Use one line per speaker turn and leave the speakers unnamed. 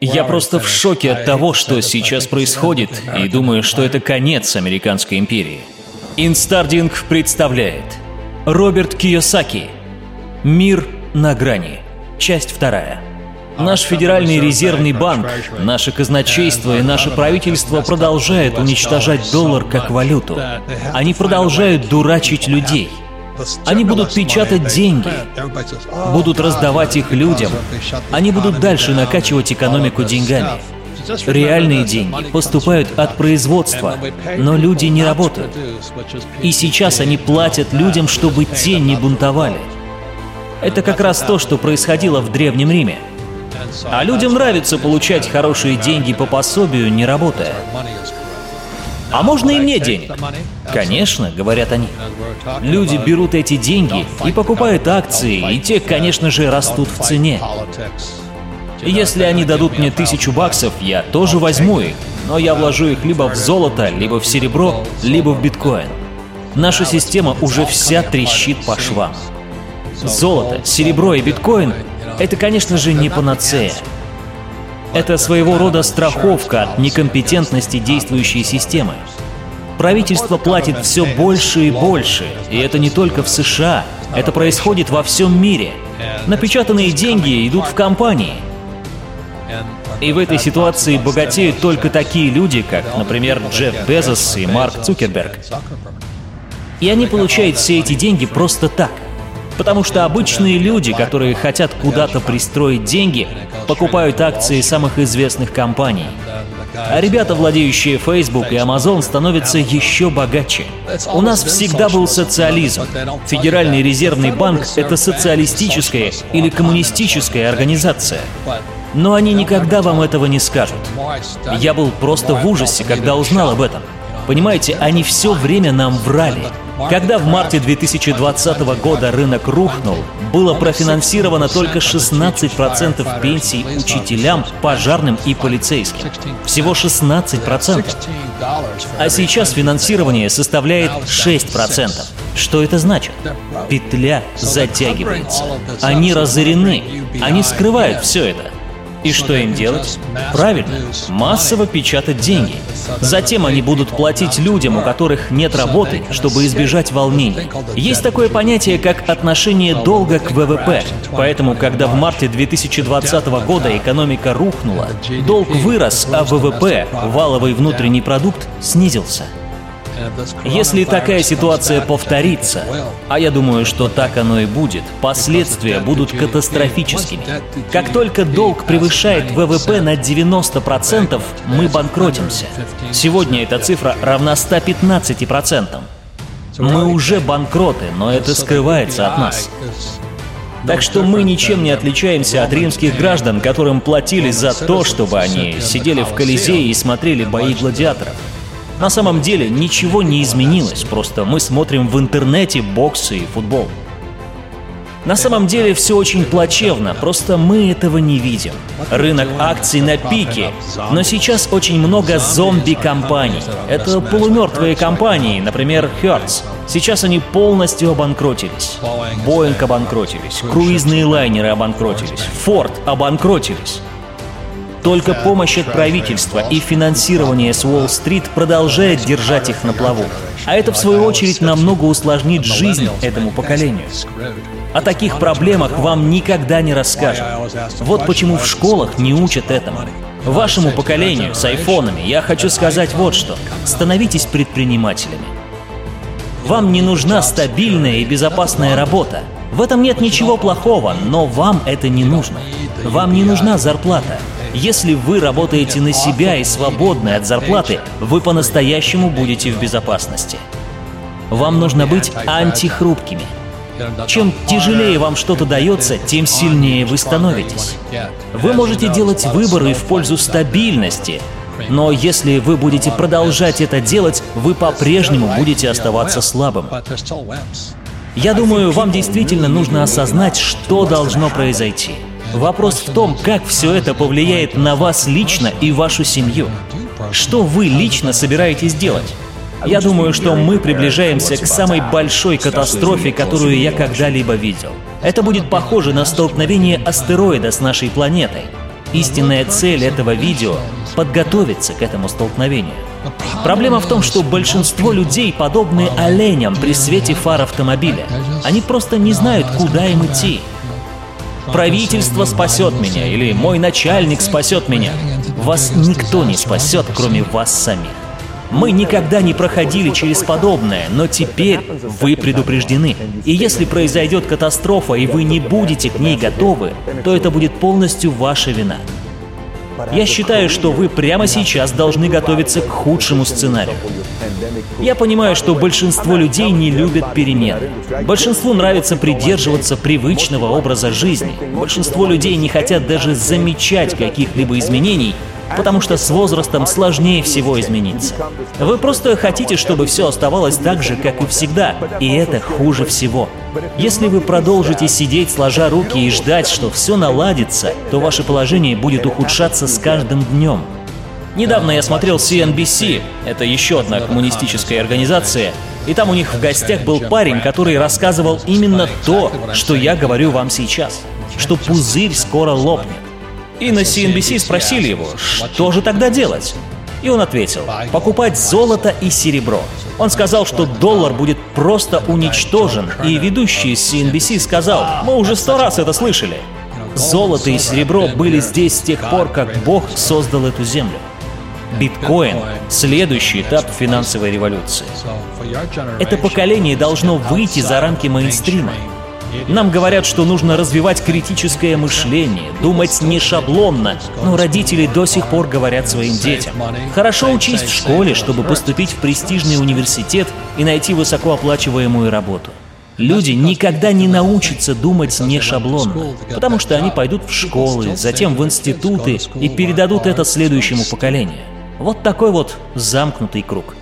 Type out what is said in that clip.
Я просто в шоке от того, что сейчас происходит, и думаю, что это конец американской империи. Инстардинг представляет Роберт Кийосаки «Мир на грани», часть вторая. Наш Федеральный резервный банк, наше казначейство и наше правительство продолжают уничтожать доллар как валюту. Они продолжают дурачить людей. Они будут печатать деньги, будут раздавать их людям. Они будут дальше накачивать экономику деньгами. Реальные деньги поступают от производства, но люди не работают. И сейчас они платят людям, чтобы те не бунтовали. Это как раз то, что происходило в Древнем Риме. А людям нравится получать хорошие деньги по пособию, не работая. А можно и мне денег? Конечно, говорят они. Люди берут эти деньги и покупают акции, и те, конечно же, растут в цене. Если они дадут мне тысячу баксов, я тоже возьму их, но я вложу их либо в золото, либо в серебро, либо в биткоин. Наша система уже вся трещит по швам. Золото, серебро и биткоин — это, конечно же, не панацея. Это своего рода страховка от некомпетентности действующей системы. Правительство платит все больше и больше, и это не только в США, это происходит во всем мире. Напечатанные деньги идут в компании. И в этой ситуации богатеют только такие люди, как, например, Джефф Безос и Марк Цукерберг. И они получают все эти деньги просто так — Потому что обычные люди, которые хотят куда-то пристроить деньги, покупают акции самых известных компаний. А ребята, владеющие Facebook и Amazon, становятся еще богаче. У нас всегда был социализм. Федеральный резервный банк — это социалистическая или коммунистическая организация. Но они никогда вам этого не скажут. Я был просто в ужасе, когда узнал об этом. Понимаете, они все время нам врали. Когда в марте 2020 года рынок рухнул, было профинансировано только 16% пенсий учителям, пожарным и полицейским. Всего 16%. А сейчас финансирование составляет 6%. Что это значит? Петля затягивается. Они разорены. Они скрывают все это. И что им делать? Правильно, массово печатать деньги. Затем они будут платить людям, у которых нет работы, чтобы избежать волнений. Есть такое понятие, как отношение долга к ВВП. Поэтому, когда в марте 2020 года экономика рухнула, долг вырос, а ВВП, валовый внутренний продукт, снизился. Если такая ситуация повторится, а я думаю, что так оно и будет, последствия будут катастрофическими. Как только долг превышает ВВП на 90%, мы банкротимся. Сегодня эта цифра равна 115%. Мы уже банкроты, но это скрывается от нас. Так что мы ничем не отличаемся от римских граждан, которым платили за то, чтобы они сидели в Колизее и смотрели бои гладиаторов. На самом деле ничего не изменилось, просто мы смотрим в интернете боксы и футбол. На самом деле все очень плачевно, просто мы этого не видим. Рынок акций на пике, но сейчас очень много зомби-компаний. Это полумертвые компании, например, Hertz. Сейчас они полностью обанкротились. Boeing обанкротились, круизные лайнеры обанкротились, Ford обанкротились. Только помощь от правительства и финансирование с Уолл-стрит продолжает держать их на плаву. А это, в свою очередь, намного усложнит жизнь этому поколению. О таких проблемах вам никогда не расскажут. Вот почему в школах не учат этому. Вашему поколению с айфонами я хочу сказать вот что. Становитесь предпринимателями. Вам не нужна стабильная и безопасная работа. В этом нет ничего плохого, но вам это не нужно. Вам не нужна зарплата. Если вы работаете на себя и свободны от зарплаты, вы по-настоящему будете в безопасности. Вам нужно быть антихрупкими. Чем тяжелее вам что-то дается, тем сильнее вы становитесь. Вы можете делать выборы в пользу стабильности, но если вы будете продолжать это делать, вы по-прежнему будете оставаться слабым. Я думаю, вам действительно нужно осознать, что должно произойти. Вопрос в том, как все это повлияет на вас лично и вашу семью. Что вы лично собираетесь делать? Я думаю, что мы приближаемся к самой большой катастрофе, которую я когда-либо видел. Это будет похоже на столкновение астероида с нашей планетой. Истинная цель этого видео — подготовиться к этому столкновению. Проблема в том, что большинство людей подобны оленям при свете фар автомобиля. Они просто не знают, куда им идти. Правительство спасет меня или мой начальник спасет меня. Вас никто не спасет, кроме вас самих. Мы никогда не проходили через подобное, но теперь вы предупреждены. И если произойдет катастрофа, и вы не будете к ней готовы, то это будет полностью ваша вина. Я считаю, что вы прямо сейчас должны готовиться к худшему сценарию. Я понимаю, что большинство людей не любят перемены. Большинству нравится придерживаться привычного образа жизни. Большинство людей не хотят даже замечать каких-либо изменений, потому что с возрастом сложнее всего измениться. Вы просто хотите, чтобы все оставалось так же, как и всегда, и это хуже всего. Если вы продолжите сидеть сложа руки и ждать, что все наладится, то ваше положение будет ухудшаться с каждым днем. Недавно я смотрел CNBC, это еще одна коммунистическая организация, и там у них в гостях был парень, который рассказывал именно то, что я говорю вам сейчас, что пузырь скоро лопнет. И на CNBC спросили его, что же тогда делать? И он ответил, покупать золото и серебро. Он сказал, что доллар будет просто уничтожен, и ведущий из CNBC сказал, мы уже сто раз это слышали. Золото и серебро были здесь с тех пор, как Бог создал эту землю. Биткоин — следующий этап финансовой революции. Это поколение должно выйти за рамки мейнстрима. Нам говорят, что нужно развивать критическое мышление, думать не шаблонно, но родители до сих пор говорят своим детям. Хорошо учись в школе, чтобы поступить в престижный университет и найти высокооплачиваемую работу. Люди никогда не научатся думать не шаблонно, потому что они пойдут в школы, затем в институты и передадут это следующему поколению. Вот такой вот замкнутый круг.